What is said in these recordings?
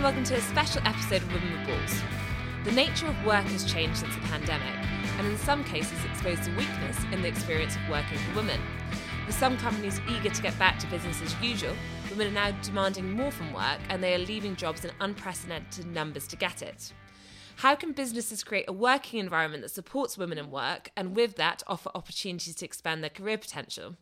and welcome to a special episode of Women with Balls. The nature of work has changed since the pandemic, and in some cases exposed a weakness in the experience of working for women. With some companies eager to get back to business as usual, women are now demanding more from work and they are leaving jobs in unprecedented numbers to get it. How can businesses create a working environment that supports women in work and with that offer opportunities to expand their career potential?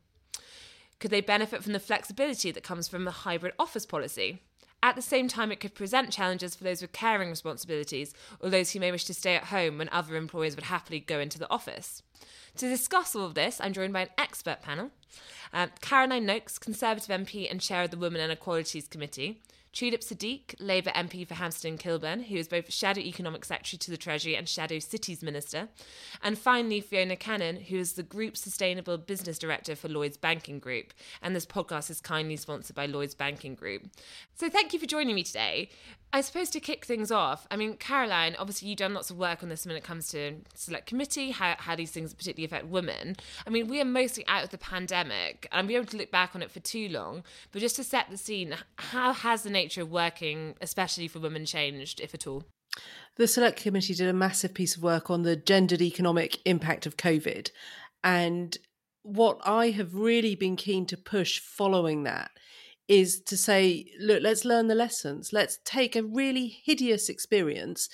Could they benefit from the flexibility that comes from a hybrid office policy? At the same time, it could present challenges for those with caring responsibilities or those who may wish to stay at home when other employers would happily go into the office. To discuss all of this, I'm joined by an expert panel. Um, Caroline Nokes, Conservative MP and Chair of the Women and Equalities Committee, Tulip Siddiq, Labour MP for Hampstead and Kilburn, who is both Shadow Economic Secretary to the Treasury and Shadow Cities Minister. And finally, Fiona Cannon, who is the Group Sustainable Business Director for Lloyds Banking Group. And this podcast is kindly sponsored by Lloyds Banking Group. So thank you for joining me today. I suppose to kick things off, I mean, Caroline, obviously you've done lots of work on this when it comes to select committee, how, how these things particularly affect women. I mean, we are mostly out of the pandemic, and be able to look back on it for too long. But just to set the scene, how has the nature of working, especially for women, changed, if at all? The Select Committee did a massive piece of work on the gendered economic impact of COVID. And what I have really been keen to push following that is to say, look, let's learn the lessons. Let's take a really hideous experience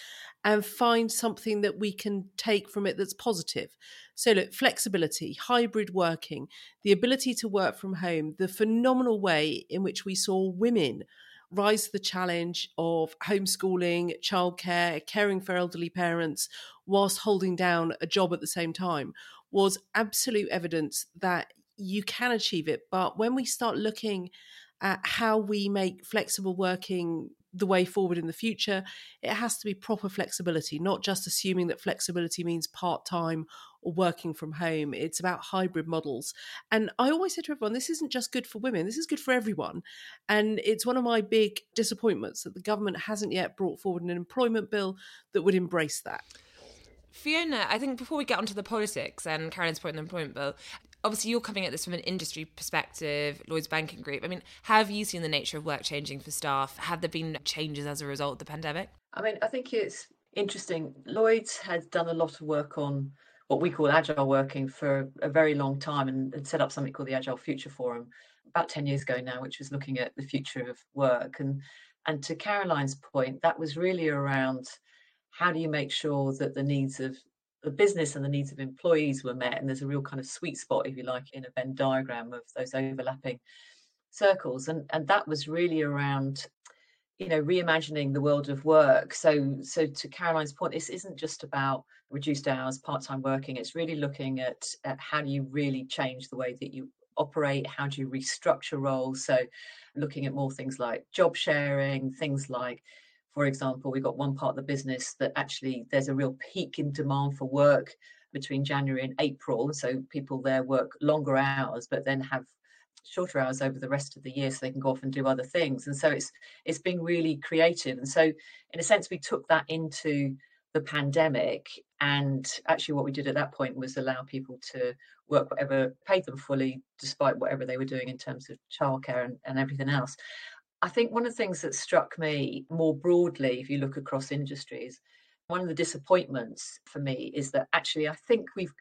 and find something that we can take from it that's positive. So, look, flexibility, hybrid working, the ability to work from home, the phenomenal way in which we saw women rise to the challenge of homeschooling, childcare, caring for elderly parents, whilst holding down a job at the same time was absolute evidence that you can achieve it. But when we start looking at how we make flexible working the way forward in the future, it has to be proper flexibility, not just assuming that flexibility means part time or working from home. It's about hybrid models. And I always say to everyone, this isn't just good for women, this is good for everyone. And it's one of my big disappointments that the government hasn't yet brought forward an employment bill that would embrace that. Fiona, I think before we get onto the politics and Caroline's point on the employment bill, obviously you're coming at this from an industry perspective, Lloyds Banking Group. I mean, have you seen the nature of work changing for staff? Have there been changes as a result of the pandemic? I mean, I think it's interesting. Lloyds has done a lot of work on what we call agile working for a very long time and, and set up something called the Agile Future Forum about 10 years ago now, which was looking at the future of work. And and to Caroline's point, that was really around how do you make sure that the needs of the business and the needs of employees were met and there's a real kind of sweet spot if you like in a venn diagram of those overlapping circles. And and that was really around you know reimagining the world of work. So so to caroline's point this isn't just about reduced hours part-time working. It's really looking at, at how do you really change the way that you operate? How do you restructure roles? So looking at more things like job sharing things like for example, we've got one part of the business that actually there's a real peak in demand for work between January and April. So people there work longer hours, but then have shorter hours over the rest of the year so they can go off and do other things. And so it's it's being really creative. And so in a sense, we took that into the pandemic and actually what we did at that point was allow people to work whatever paid them fully despite whatever they were doing in terms of childcare and, and everything else I think one of the things that struck me more broadly, if you look across industries, one of the disappointments for me is that actually I think we've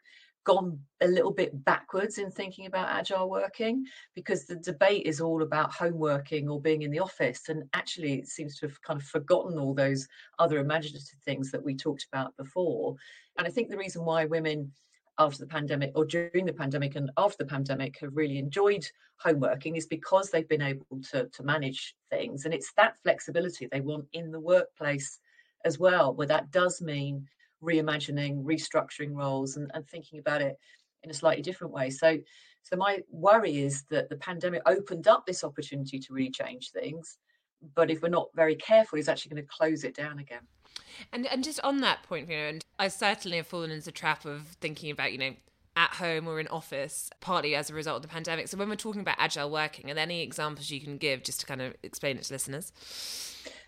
gone a little bit backwards in thinking about agile working because the debate is all about home working or being in the office and actually it seems to have kind of forgotten all those other imaginative things that we talked about before. And i think the reason why women after the pandemic or during the pandemic and after the pandemic have really enjoyed home working is because they've been able to, to manage things. And it's that flexibility they want in the workplace as well, where that does mean reimagining, restructuring roles and, and thinking about it in a slightly different way. So so my worry is that the pandemic opened up this opportunity to really change things. But if we're not very careful, it's actually going to close it down again. And and just on that point, you know, and I certainly have fallen into the trap of thinking about, you know, at home or in office, partly as a result of the pandemic. So when we're talking about agile working, are there any examples you can give just to kind of explain it to listeners?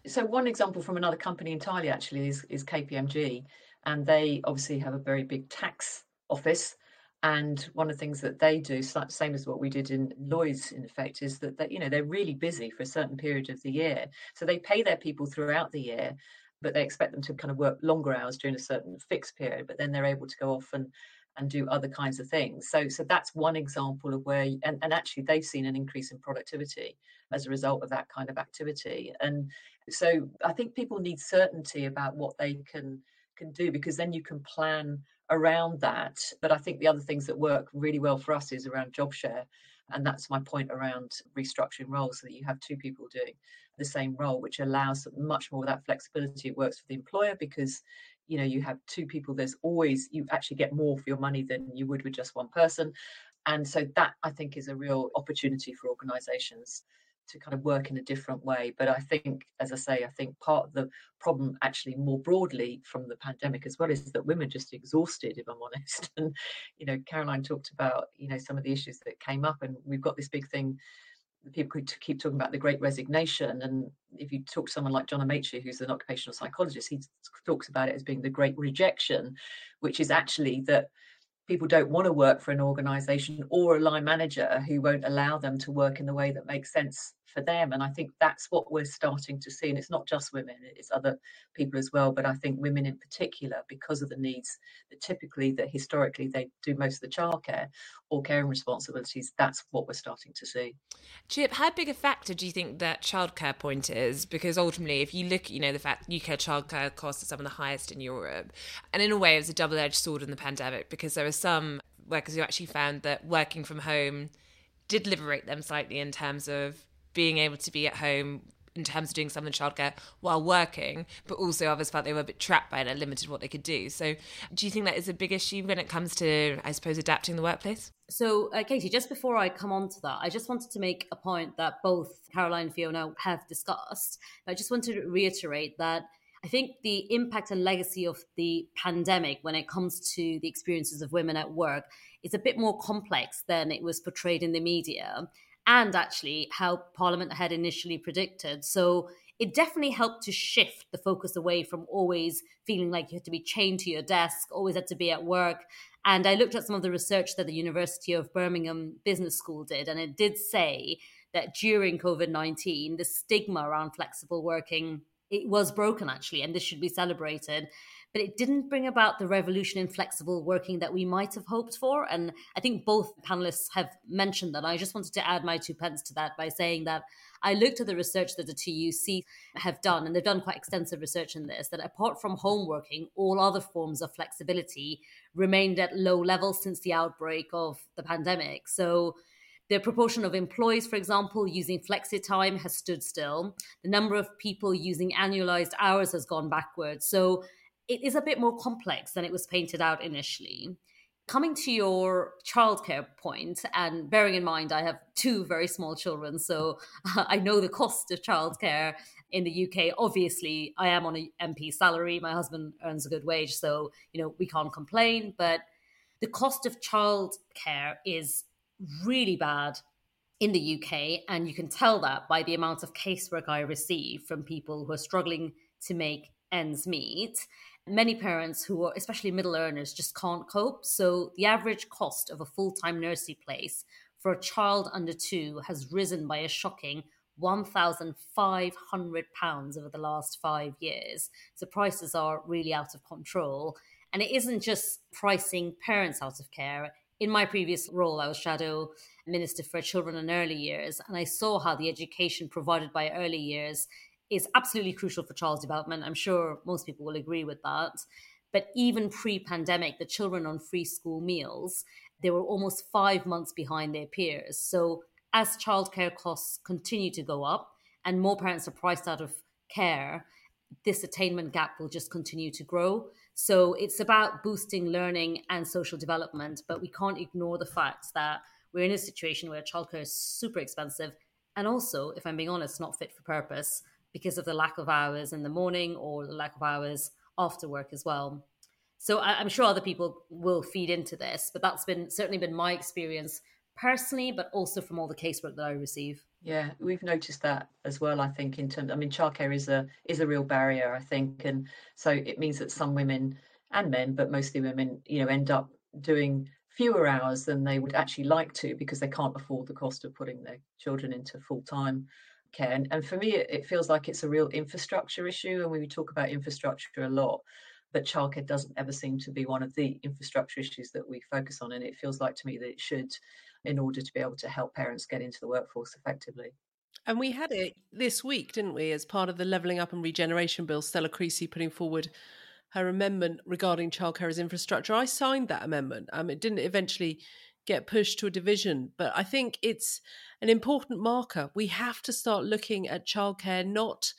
So one example from another company entirely actually is, is KPMG. And they obviously have a very big tax office. And one of the things that they do, same as what we did in Lloyd's, in effect, is that, that you know they're really busy for a certain period of the year. So they pay their people throughout the year, but they expect them to kind of work longer hours during a certain fixed period. But then they're able to go off and and do other kinds of things. So so that's one example of where and, and actually they've seen an increase in productivity as a result of that kind of activity. And so I think people need certainty about what they can can do because then you can plan around that. But I think the other things that work really well for us is around job share. And that's my point around restructuring roles so that you have two people doing the same role, which allows much more of that flexibility. It works for the employer because you know you have two people there's always you actually get more for your money than you would with just one person and so that i think is a real opportunity for organizations to kind of work in a different way. But i think as i say i think part of the problem actually more broadly from the pandemic as well is that women just exhausted if i'm honest. And you know caroline talked about you know some of the issues that came up and we've got this big thing people keep talking about the great resignation. And if you talk to someone like john amaechi who's an occupational psychologist he talks about it as being the great rejection which is actually that people don't want to work for an organization or a line manager who won't allow them to work in the way that makes sense for them. And I think that's what we're starting to see. And it's not just women, it's other people as well. But I think women in particular, because of the needs that typically, that historically they do most of the childcare or caring responsibilities, that's what we're starting to see. Chip, how big a factor do you think that childcare point is? Because ultimately, if you look, you know, the fact UK childcare costs are some of the highest in Europe. And in a way, it was a double edged sword in the pandemic because there were some workers who actually found that working from home did liberate them slightly in terms of being able to be at home in terms of doing some of the childcare while working, but also others felt they were a bit trapped by it and limited what they could do. So, do you think that is a big issue when it comes to, I suppose, adapting the workplace? So, uh, Katie, just before I come on to that, I just wanted to make a point that both Caroline and Fiona have discussed. I just wanted to reiterate that I think the impact and legacy of the pandemic when it comes to the experiences of women at work is a bit more complex than it was portrayed in the media and actually how Parliament had initially predicted. So it definitely helped to shift the focus away from always feeling like you had to be chained to your desk, always had to be at work. And I looked at some of the research that the University of Birmingham Business School did, and it did say that during COVID 19, the stigma around flexible working it was broken actually, and this should be celebrated but it didn't bring about the revolution in flexible working that we might have hoped for. And I think both panelists have mentioned that. I just wanted to add my two pence to that by saying that I looked at the research that the TUC have done, and they've done quite extensive research in this, that apart from home working, all other forms of flexibility remained at low levels since the outbreak of the pandemic. So the proportion of employees, for example, using flexi time has stood still. The number of people using annualized hours has gone backwards. So it is a bit more complex than it was painted out initially. Coming to your childcare point, and bearing in mind I have two very small children, so I know the cost of childcare in the UK. Obviously, I am on a MP salary. My husband earns a good wage, so you know we can't complain. But the cost of childcare is really bad in the UK, and you can tell that by the amount of casework I receive from people who are struggling to make ends meet many parents who are especially middle earners just can't cope so the average cost of a full-time nursery place for a child under two has risen by a shocking £1,500 over the last five years. So prices are really out of control. And it isn't just pricing parents out of care. In my previous role, I was shadow minister for children and early years, and I saw how the education provided by early years is absolutely crucial for child's development. I'm sure most people will agree with that. But even pre pandemic, the children on free school meals, they were almost five months behind their peers. So as childcare costs continue to go up and more parents are priced out of care, this attainment gap will just continue to grow. So it's about boosting learning and social development, but we can't ignore the fact that we're in a situation where childcare is super expensive and also, if I'm being honest, not fit for purpose because of the lack of hours in the morning or the lack of hours after work as well. So I, am sure other people will feed into this, but that's been certainly been my experience personally, but also from all the casework that I receive. Yeah, we've noticed that as well. I think in terms, I mean, childcare is a is a real barrier. I think, and so it means that some women and men, but mostly women, you know, end up doing fewer hours than they would actually like to because they can't afford the cost of putting their children into full time care. And, for me, it, it, feels like it's a real infrastructure issue. And we talk about infrastructure a lot, but childcare doesn't ever seem to be one of the infrastructure issues that we focus on. And it feels like to me that it should, in order to be able to help parents get into the workforce effectively. And we had it this week, didn't we, as part of the Levelling Up and Regeneration Bill, Stella Creasy putting forward her amendment regarding childcare as infrastructure. I signed that amendment. Um, it didn't eventually get pushed to a division, but I think it's an important marker. We have to start looking at childcare not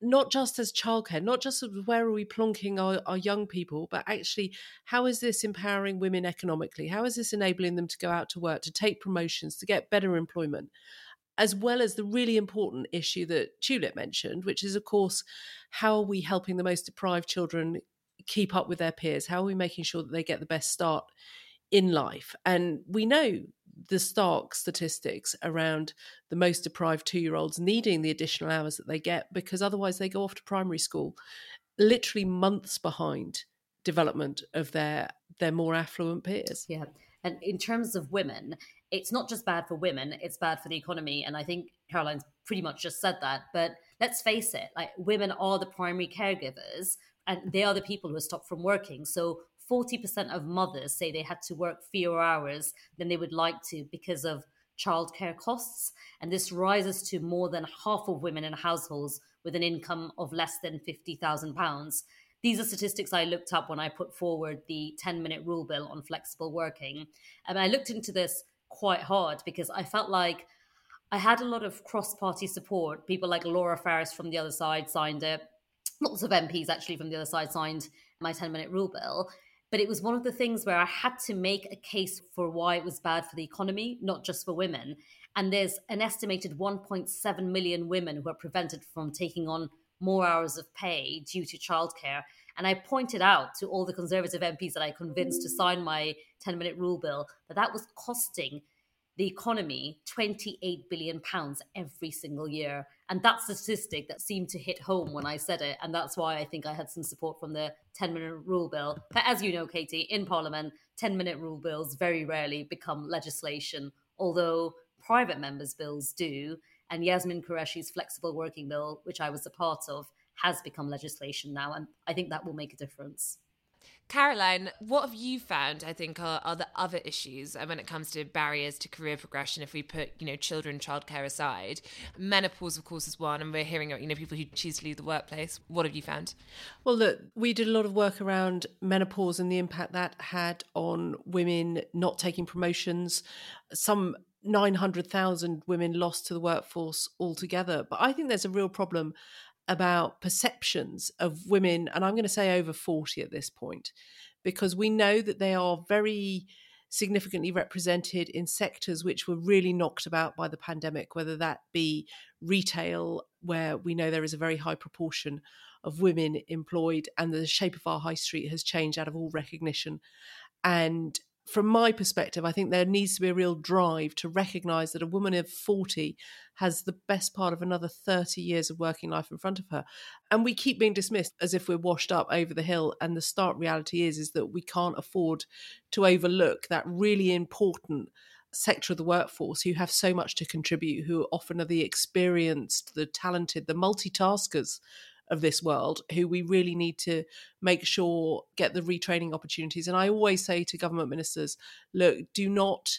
not just as childcare, not just where are we plonking our, our young people, but actually how is this empowering women economically? How is this enabling them to go out to work, to take promotions, to get better employment? as well as the really important issue that Tulip mentioned, which is, of course, how are we helping the most deprived children keep up with their peers? How are we making sure that they get the best start in life? And we know the stark statistics around the most deprived two year olds needing the additional hours that they get because otherwise they go off to primary school literally months behind development of their their more affluent peers. Yeah. And in terms of women, it's not just bad for women, it's bad for the economy. And I think Caroline's pretty much just said that. But let's face it, like women are the primary caregivers and they are the people who are stopped from working. So 40% of mothers say they had to work fewer hours than they would like to because of childcare costs. And this rises to more than half of women in households with an income of less than £50,000. These are statistics I looked up when I put forward the 10 minute rule bill on flexible working. And I looked into this quite hard because I felt like I had a lot of cross party support. People like Laura Farris from the other side signed it. Lots of MPs actually from the other side signed my 10 minute rule bill. But it was one of the things where I had to make a case for why it was bad for the economy, not just for women. And there's an estimated 1.7 million women who are prevented from taking on more hours of pay due to childcare. And I pointed out to all the Conservative MPs that I convinced to sign my 10 minute rule bill that that was costing the economy 28 billion pounds every single year. And that statistic that seemed to hit home when I said it. And that's why I think I had some support from the 10 minute rule bill. But as you know, Katie, in Parliament, 10 minute rule bills very rarely become legislation, although private members' bills do. And Yasmin Qureshi's flexible working bill, which I was a part of, has become legislation now. And I think that will make a difference. Caroline, what have you found? I think are, are the other issues uh, when it comes to barriers to career progression. If we put, you know, children, childcare aside, menopause, of course, is one, and we're hearing, you know, people who choose to leave the workplace. What have you found? Well, look, we did a lot of work around menopause and the impact that had on women not taking promotions. Some 900,000 women lost to the workforce altogether. But I think there's a real problem about perceptions of women, and I'm going to say over 40 at this point, because we know that they are very significantly represented in sectors which were really knocked about by the pandemic, whether that be retail, where we know there is a very high proportion of women employed, and the shape of our high street has changed out of all recognition. And from my perspective, I think there needs to be a real drive to recognise that a woman of 40 has the best part of another 30 years of working life in front of her. And we keep being dismissed as if we're washed up over the hill. And the stark reality is, is that we can't afford to overlook that really important sector of the workforce who have so much to contribute, who often are the experienced, the talented, the multitaskers of this world who we really need to make sure get the retraining opportunities. And I always say to government ministers, look, do not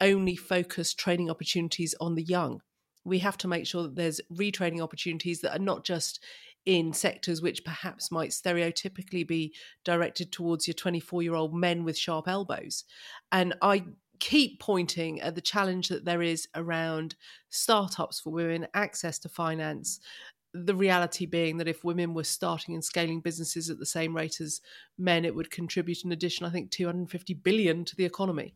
only focus training opportunities on the young. We have to make sure that there's retraining opportunities that are not just in sectors which perhaps might stereotypically be directed towards your 24 year old men with sharp elbows. And I keep pointing at the challenge that there is around startups for women, access to finance, the reality being that if women were starting and scaling businesses at the same rate as men, it would contribute an additional, I think, 250 billion to the economy.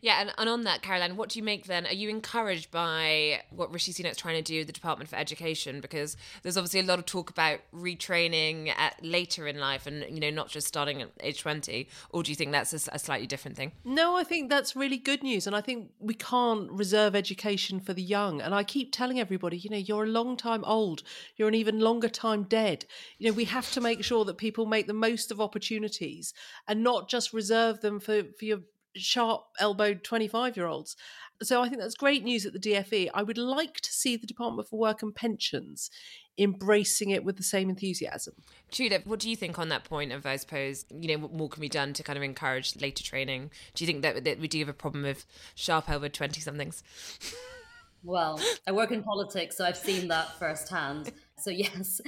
Yeah, and, and on that, Caroline, what do you make then? Are you encouraged by what Rishi Sunak's trying to do the Department for Education? Because there's obviously a lot of talk about retraining at later in life and, you know, not just starting at age 20. Or do you think that's a, a slightly different thing? No, I think that's really good news. And I think we can't reserve education for the young. And I keep telling everybody, you know, you're a long time old, you're an even longer time dead. You know, we have to make sure that people make the most of opportunities and not just reserve them for, for your sharp elbowed 25 year olds. So I think that's great news at the DFE. I would like to see the Department for Work and Pensions embracing it with the same enthusiasm. Tulip, what do you think on that point of, I suppose, you know, what more can be done to kind of encourage later training? Do you think that, that we do have a problem with sharp elbowed 20 somethings? Well, I work in politics, so I've seen that firsthand. So, yes,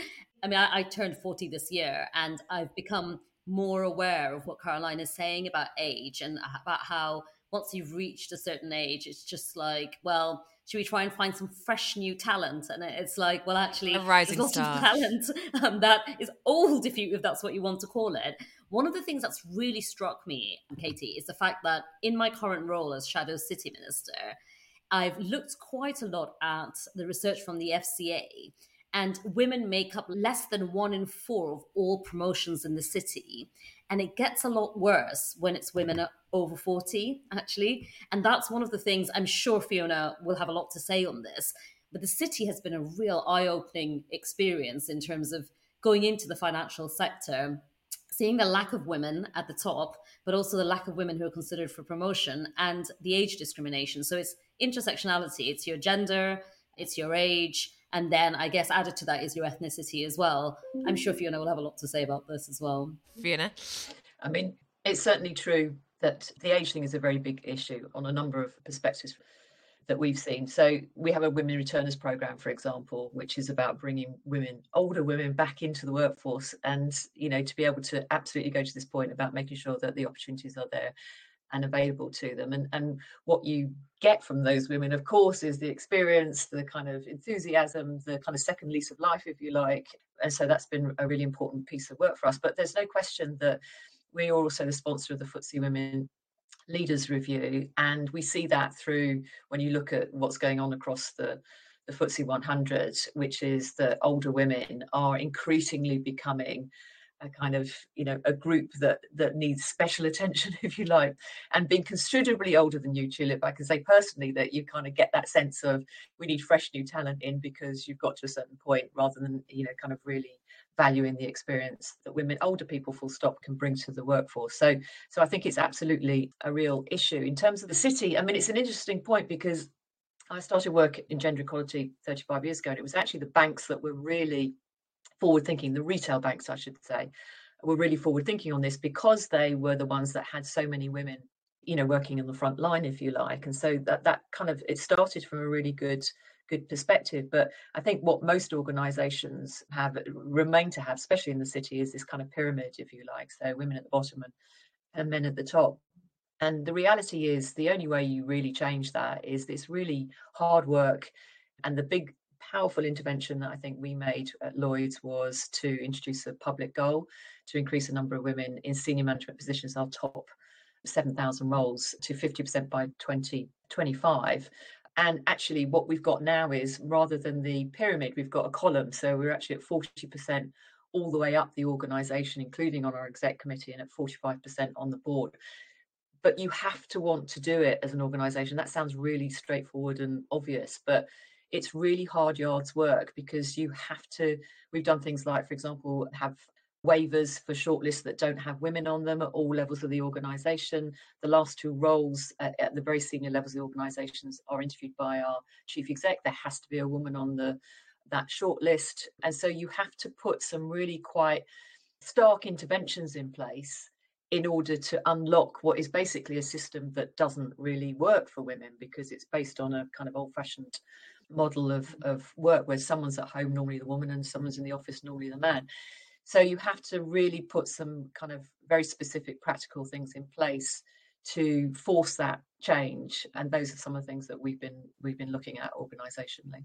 I mean, I, I, turned 40 this year and I've become more aware of what Caroline is saying about age and about how once you've reached a certain age, it's just like, well, should we try and find some fresh new talent? And it's like, well, actually, a rising there's star. of talent um, that is old, if you if that's what you want to call it. One of the things that's really struck me, Katie, is the fact that in my current role as Shadow City Minister, I've looked quite a lot at the research from the FCA and women make up less than one in four of all promotions in the city. And it gets a lot worse when it's women over 40, actually. And that's one of the things I'm sure Fiona will have a lot to say on this. But the city has been a real eye opening experience in terms of going into the financial sector, seeing the lack of women at the top, but also the lack of women who are considered for promotion and the age discrimination. So it's intersectionality, it's your gender, it's your age and then I guess added to that is your ethnicity as well. I'm sure Fiona will have a lot to say about this as well. Fiona? I mean, it's certainly true that the age thing is a very big issue on a number of perspectives that we've seen. So we have a women returners program, for example, which is about bringing women, older women, back into the workforce, and you know to be able to absolutely go to this point about making sure that the opportunities are there and available to them. And, and what you get from those women, of course, is the experience, the kind of enthusiasm, the kind of second lease of life, if you like. And so that's been a really important piece of work for us. But there's no question that we are also the sponsor of the FTSE Women Leaders Review. And we see that through when you look at what's going on across the the FTSE 100, which is that older women are increasingly becoming a kind of you know a group that that needs special attention if you like and being considerably older than you tulip i can say personally that you kind of get that sense of we need fresh new talent in because you've got to a certain point rather than you know kind of really valuing the experience that women older people full stop can bring to the workforce. So so i think it's absolutely a real issue. In terms of the city i mean it's an interesting point because I started work in gender equality 35 years ago, and it was actually the banks that were really forward thinking, the retail banks, I should say, were really forward thinking on this because they were the ones that had so many women, you know, working on the front line, if you like. And so that that kind of it started from a really good good perspective. But I think what most organizations have remain to have, especially in the city, is this kind of pyramid, if you like. So women at the bottom and, and men at the top. And the reality is the only way you really change that is this really hard work and the big powerful intervention that I think we made at Lloyd's was to introduce a public goal to increase the number of women in senior management positions, our top 7,000 roles, to 50% by 2025. And actually, what we've got now is rather than the pyramid, we've got a column. So we're actually at 40% all the way up the organisation, including on our exec committee, and at 45% on the board. But you have to want to do it as an organisation. That sounds really straightforward and obvious, but it's really hard yards work because you have to we've done things like for example have waivers for shortlists that don't have women on them at all levels of the organisation. The last two roles at, at, the very senior levels of the organisations are interviewed by our chief exec. There has to be a woman on the that shortlist, and so you have to put some really quite stark interventions in place in order to unlock what is basically a system that doesn't really work for women because it's based on a kind of old-fashioned model of, of work where someone's at home, normally the woman, and someone's in the office, normally the man. So you have to really put some kind of very specific practical things in place to force that change and those are some of the things that we've been we've been looking at organizationally.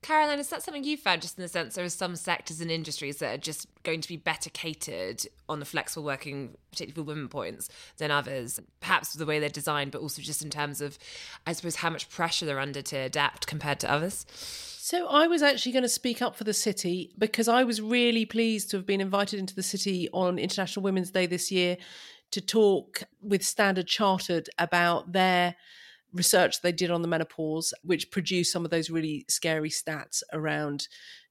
Caroline is that something you found just in the sense there are some sectors and industries that are just going to be better catered on the flexible working particularly for women points than others? Perhaps the way they're designed but also just in terms of i suppose how much pressure they're under to adapt compared to others? So I was actually going to speak up for the city because I was really pleased to have been invited into the city on International Women's Day this year to talk with Standard Chartered about their research they did on the menopause, which produced some of those really scary stats around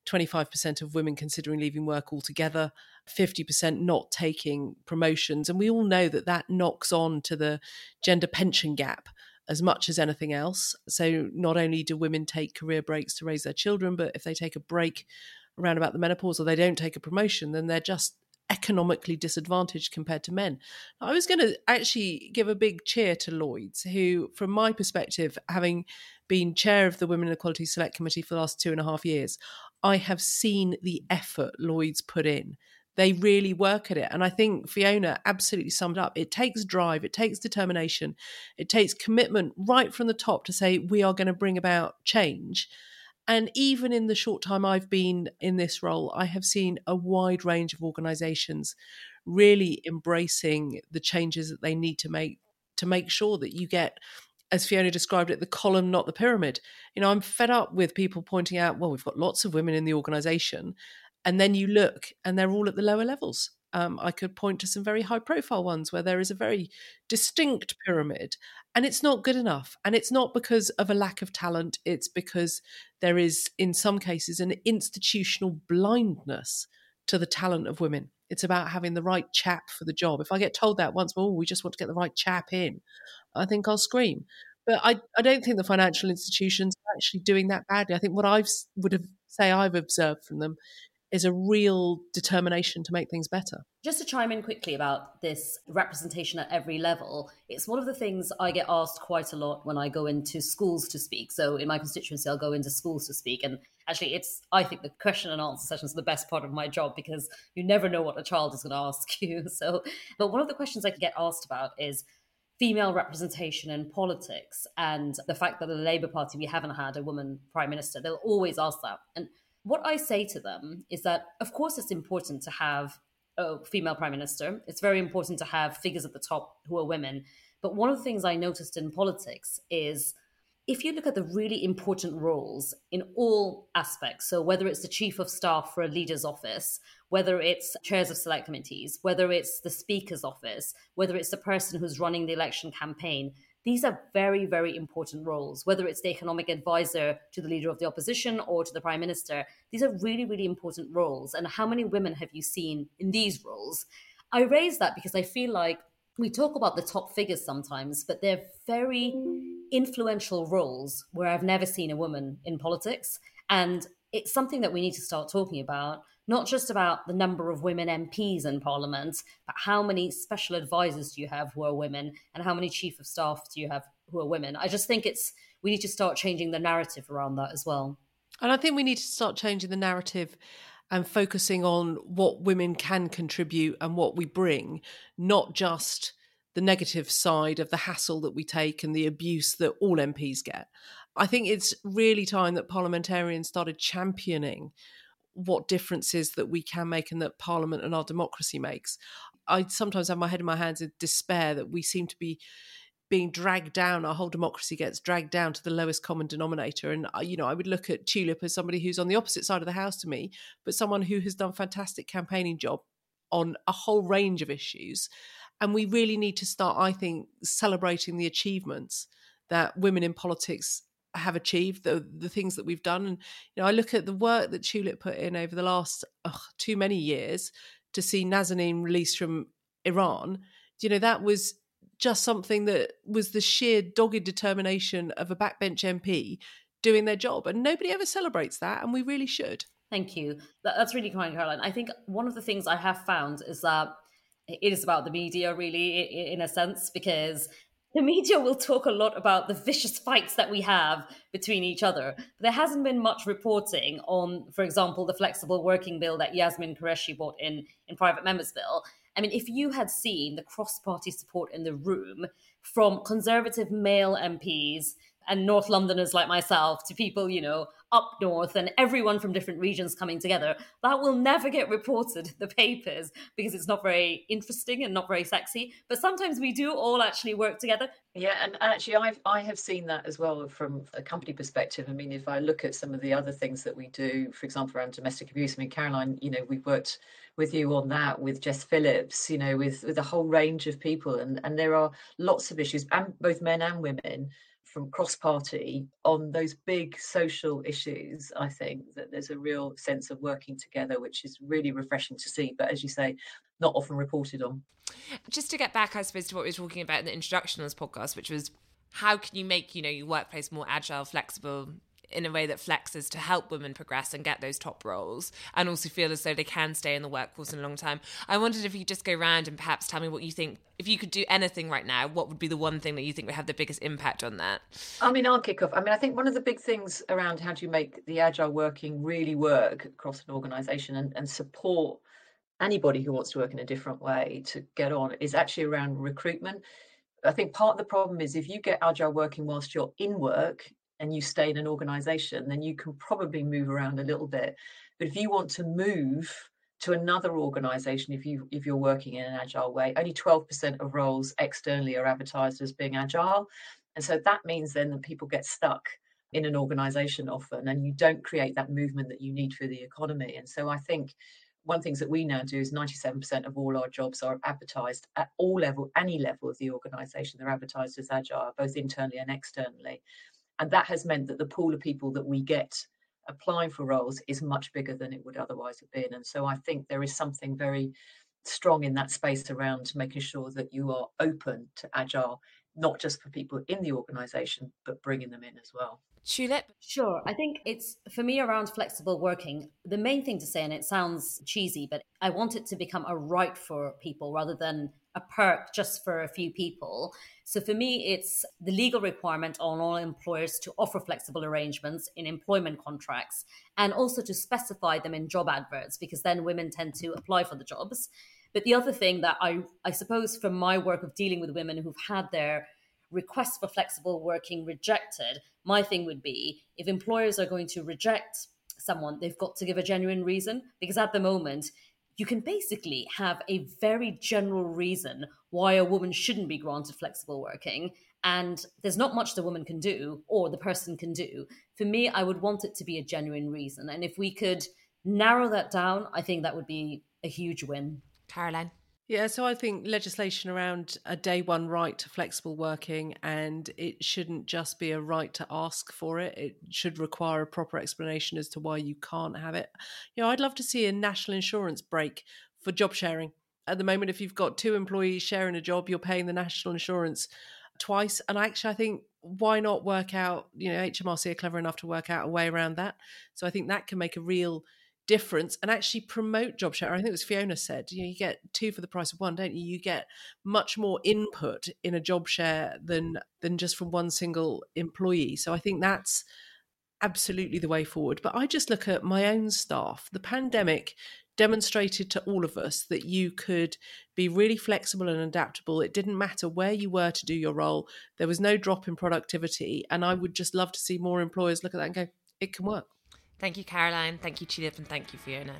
25% of women considering leaving work altogether, 50% not taking promotions. And we all know that that knocks on to the gender pension gap as much as anything else. So not only do women take career breaks to raise their children, but if they take a break around about the menopause or they don't take a promotion, then they're just economically disadvantaged compared to men. I was going to actually give a big cheer to Lloyds, who, from my perspective, having been chair of the Women in Equality Select Committee for the last two and a half years, I have seen the effort Lloyds put in. They really work at it. And I think Fiona absolutely summed up. It takes drive, it takes determination, it takes commitment right from the top to say, we are going to bring about change. And even in the short time I've been in this role, I have seen a wide range of organizations really embracing the changes that they need to make to make sure that you get as Fiona described it, the column, not the pyramid. You know, I'm fed up with people pointing out, well, we've got lots of women in the organization. And then you look and they're all at the lower levels. Um, I could point to some very high profile ones where there is a very distinct pyramid and it's not good enough. And it's not because of a lack of talent, it's because there is, in some cases, an institutional blindness to the talent of women. It's about having the right chap for the job. If I get told that once, well, we just want to get the right chap in, I think I'll scream. But I, I don't think the financial institutions are actually doing that badly. I think what I would have say I've observed from them is a real determination to make things better. Just to chime in quickly about this representation at every level, it's one of the things I get asked quite a lot when I go into schools to speak. So in my constituency, I'll go into schools to speak. And actually, it's, I think the question and answer sessions are the best part of my job because you never know what a child is going to ask you. So, but one of the questions I get asked about is, female representation in politics and the fact that the Labour Party, we haven't had a woman prime minister. They'll always ask that. And what I say to them is that, of course, it's important to have a female prime minister. It's very important to have figures at the top who are women. But one of the things I noticed in politics is if you look at the really important roles in all aspects, so whether it's the chief of staff for a leader's office, whether it's chairs of select committees, whether it's the speaker's office, whether it's the person who's running the election campaign, these are very, very important roles, whether it's the economic advisor to the leader of the opposition or to the prime minister. These are really, really important roles. And how many women have you seen in these roles? I raise that because I feel like we talk about the top figures sometimes, but they're very influential roles where I've never seen a woman in politics. And it's something that we need to start talking about not just about the number of women MPs in Parliament, but how many special advisors do you have who are women, and how many chief of staff do you have who are women? I just think it's we need to start changing the narrative around that as well. And I think we need to start changing the narrative and focusing on what women can contribute and what we bring, not just the negative side of the hassle that we take and the abuse that all MPs get. I think it's really time that parliamentarians started championing what differences that we can make and that Parliament and our democracy makes. I sometimes have my head in my hands in despair that we seem to be being dragged down our whole democracy gets dragged down to the lowest common denominator and uh, you know i would look at tulip as somebody who's on the opposite side of the house to me but someone who has done fantastic campaigning job on a whole range of issues and we really need to start i think celebrating the achievements that women in politics have achieved the the things that we've done. And you know I look at the work that Tulip put in over the last ugh, too many years to see Nazanin released from Iran you know that was just something that was the sheer dogged determination of a backbench MP doing their job. And nobody ever celebrates that and we really should. Thank you. That's really kind caroline. I think one of the things i have found is that it is about the media really in a sense because the media will talk a lot about the vicious fights that we have between each other. But there hasn't been much reporting on, for example, the flexible working bill that Yasmin Qureshi brought in in private members bill. I mean, if you had seen the cross-party support in the room from conservative male MPs and North Londoners like myself to people, you know, up north and everyone from different regions coming together, that will never get reported in the papers because it's not very interesting and not very sexy. But sometimes we do all actually work together. Yeah, and actually, I've I have seen that as well from a company perspective. I mean, if I look at some of the other things that we do, for example, around domestic abuse. I mean, Caroline, you know, we've worked with you on that with Jess Phillips, you know, with with a whole range of people, and and there are lots of issues, and both men and women from cross party on those big social issues, I think that there's a real sense of working together, which is really refreshing to see. But as you say, not often reported on. Just to get back, I suppose, to what we were talking about in the introduction of this podcast, which was how can you make you know your workplace more agile, flexible, in a way that flexes to help women progress and get those top roles and also feel as though they can stay in the workforce in a long time. I wondered if you just go around and perhaps tell me what you think, if you could do anything right now, what would be the one thing that you think would have the biggest impact on that? I mean, I'll kick off. I mean, I think one of the big things around how do you make the agile working really work across an organization and, and support anybody who wants to work in a different way to get on is actually around recruitment. I think part of the problem is if you get agile working whilst you're in work, and you stay in an organization, then you can probably move around a little bit. But if you want to move to another organization, if you if you're working in an agile way, only 12% of roles externally are advertised as being agile. And so that means then that people get stuck in an organization often and you don't create that movement that you need for the economy. And so I think one things that we now do is 97% of all our jobs are advertised at all level, any level of the organization. They're advertised as agile, both internally and externally. And that has meant that the pool of people that we get applying for roles is much bigger than it would otherwise have been. And so I think there is something very strong in that space around making sure that you are open to agile, not just for people in the organization, but bringing them in as well. Tulip? Sure. I think it's for me around flexible working, the main thing to say, and it sounds cheesy, but I want it to become a right for people rather than a perk just for a few people. So for me, it's the legal requirement on all employers to offer flexible arrangements in employment contracts and also to specify them in job adverts because then women tend to apply for the jobs. But the other thing that I, I suppose from my work of dealing with women who've had their requests for flexible working rejected, my thing would be if employers are going to reject someone, they've got to give a genuine reason because at the moment, you can basically have a very general reason why a woman shouldn't be granted flexible working. And there's not much the woman can do or the person can do. For me, I would want it to be a genuine reason. And if we could narrow that down, I think that would be a huge win. Caroline. Yeah, so I think legislation around a day one right to flexible working, and it shouldn't just be a right to ask for it. It should require a proper explanation as to why you can't have it. You know, I'd love to see a national insurance break for job sharing. At the moment, if you've got two employees sharing a job, you're paying the national insurance twice. And actually, I think why not work out, you know, HMRC are clever enough to work out a way around that. So I think that can make a real difference and actually promote job share. I think it was Fiona said, you know, you get two for the price of one, don't you? You get much more input in a job share than than just from one single employee. So I think that's absolutely the way forward. But I just look at my own staff. The pandemic demonstrated to all of us that you could be really flexible and adaptable. It didn't matter where you were to do your role. There was no drop in productivity. And I would just love to see more employers look at that and go, it can work. Thank you, Caroline. Thank you, Tulip, and thank you, Fiona.